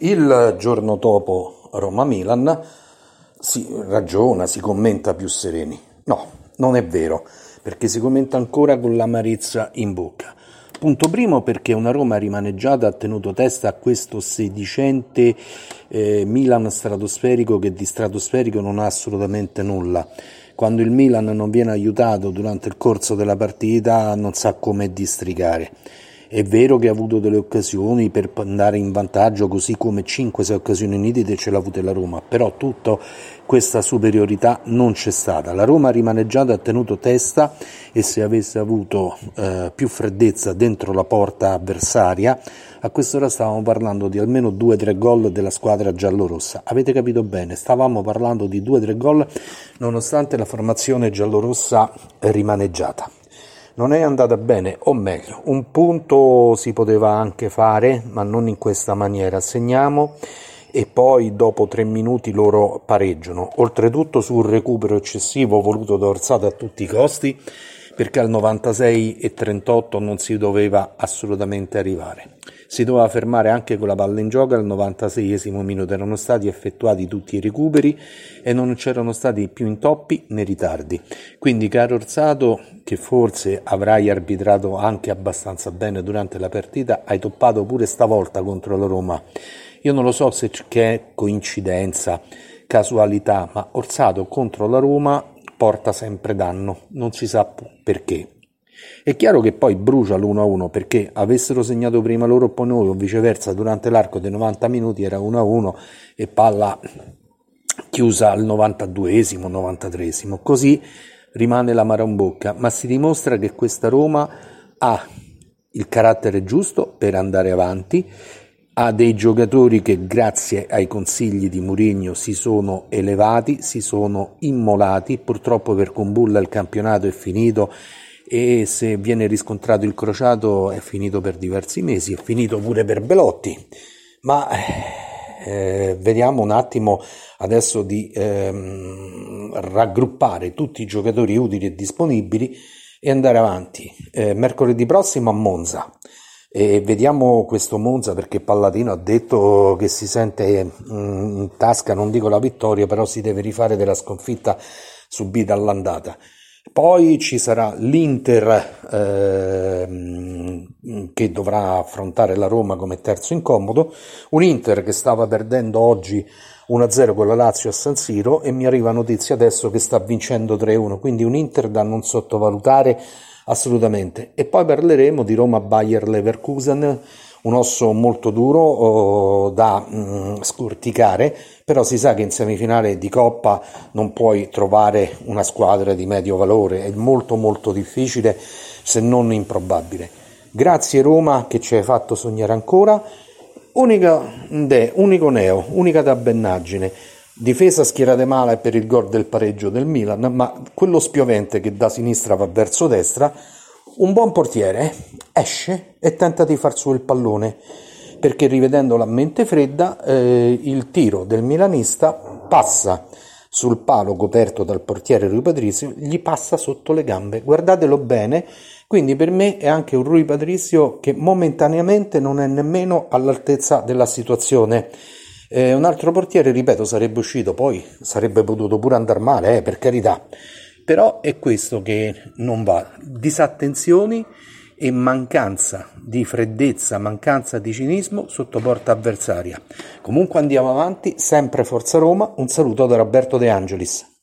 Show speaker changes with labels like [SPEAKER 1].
[SPEAKER 1] Il giorno dopo Roma-Milan si ragiona, si commenta più sereni. No, non è vero, perché si commenta ancora con l'amarezza in bocca. Punto primo perché una Roma rimaneggiata ha tenuto testa a questo sedicente eh, Milan stratosferico che di stratosferico non ha assolutamente nulla. Quando il Milan non viene aiutato durante il corso della partita non sa come districare. È vero che ha avuto delle occasioni per andare in vantaggio, così come 5-6 occasioni nitide ce l'ha avute la Roma, però tutta questa superiorità non c'è stata. La Roma rimaneggiata ha tenuto testa e se avesse avuto eh, più freddezza dentro la porta avversaria, a quest'ora stavamo parlando di almeno 2-3 gol della squadra giallorossa. Avete capito bene, stavamo parlando di 2-3 gol nonostante la formazione giallorossa rimaneggiata non è andata bene, o meglio, un punto si poteva anche fare, ma non in questa maniera. Segniamo e poi dopo tre minuti loro pareggiano. Oltretutto sul recupero eccessivo voluto da Orsata a tutti i costi, perché al 96 e 38 non si doveva assolutamente arrivare. Si doveva fermare anche con la palla in gioco al 96esimo minuto, erano stati effettuati tutti i recuperi e non c'erano stati più intoppi né ritardi. Quindi caro Orsato, che forse avrai arbitrato anche abbastanza bene durante la partita, hai toppato pure stavolta contro la Roma. Io non lo so se c'è coincidenza, casualità, ma Orsato contro la Roma porta sempre danno, non si sa perché. È chiaro che poi brucia l'1-1 perché avessero segnato prima loro o poi noi o viceversa durante l'arco dei 90 minuti era 1-1 e palla chiusa al 92esimo, 93esimo. Così rimane la bocca, ma si dimostra che questa Roma ha il carattere giusto per andare avanti, ha dei giocatori che grazie ai consigli di Mourinho si sono elevati, si sono immolati, purtroppo per Combulla il campionato è finito e se viene riscontrato il crociato è finito per diversi mesi, è finito pure per Belotti, ma eh, vediamo un attimo adesso di ehm, raggruppare tutti i giocatori utili e disponibili e andare avanti. Eh, mercoledì prossimo a Monza. E vediamo questo Monza perché Palladino ha detto che si sente mm, in tasca, non dico la vittoria, però si deve rifare della sconfitta subita all'andata. Poi ci sarà l'Inter ehm, che dovrà affrontare la Roma come terzo incomodo, un Inter che stava perdendo oggi 1-0 con la Lazio a San Siro e mi arriva notizia adesso che sta vincendo 3-1, quindi un Inter da non sottovalutare assolutamente. E poi parleremo di Roma-Bayer Leverkusen un osso molto duro oh, da mm, scorticare, però si sa che in semifinale di Coppa non puoi trovare una squadra di medio valore, è molto molto difficile se non improbabile. Grazie Roma che ci hai fatto sognare ancora, unica, de, unico neo, unica tabbennaggine. Difesa schierate male per il gol del pareggio del Milan, ma quello spiovente che da sinistra va verso destra un buon portiere esce e tenta di far su il pallone perché rivedendo a mente fredda eh, il tiro del milanista passa sul palo coperto dal portiere Rui Patrizio, gli passa sotto le gambe. Guardatelo bene, quindi per me è anche un Rui Patrizio che momentaneamente non è nemmeno all'altezza della situazione. Eh, un altro portiere, ripeto, sarebbe uscito, poi sarebbe potuto pure andare male, eh, per carità. Però è questo che non va, disattenzioni e mancanza di freddezza, mancanza di cinismo sotto porta avversaria. Comunque andiamo avanti, sempre Forza Roma, un saluto da Roberto De Angelis.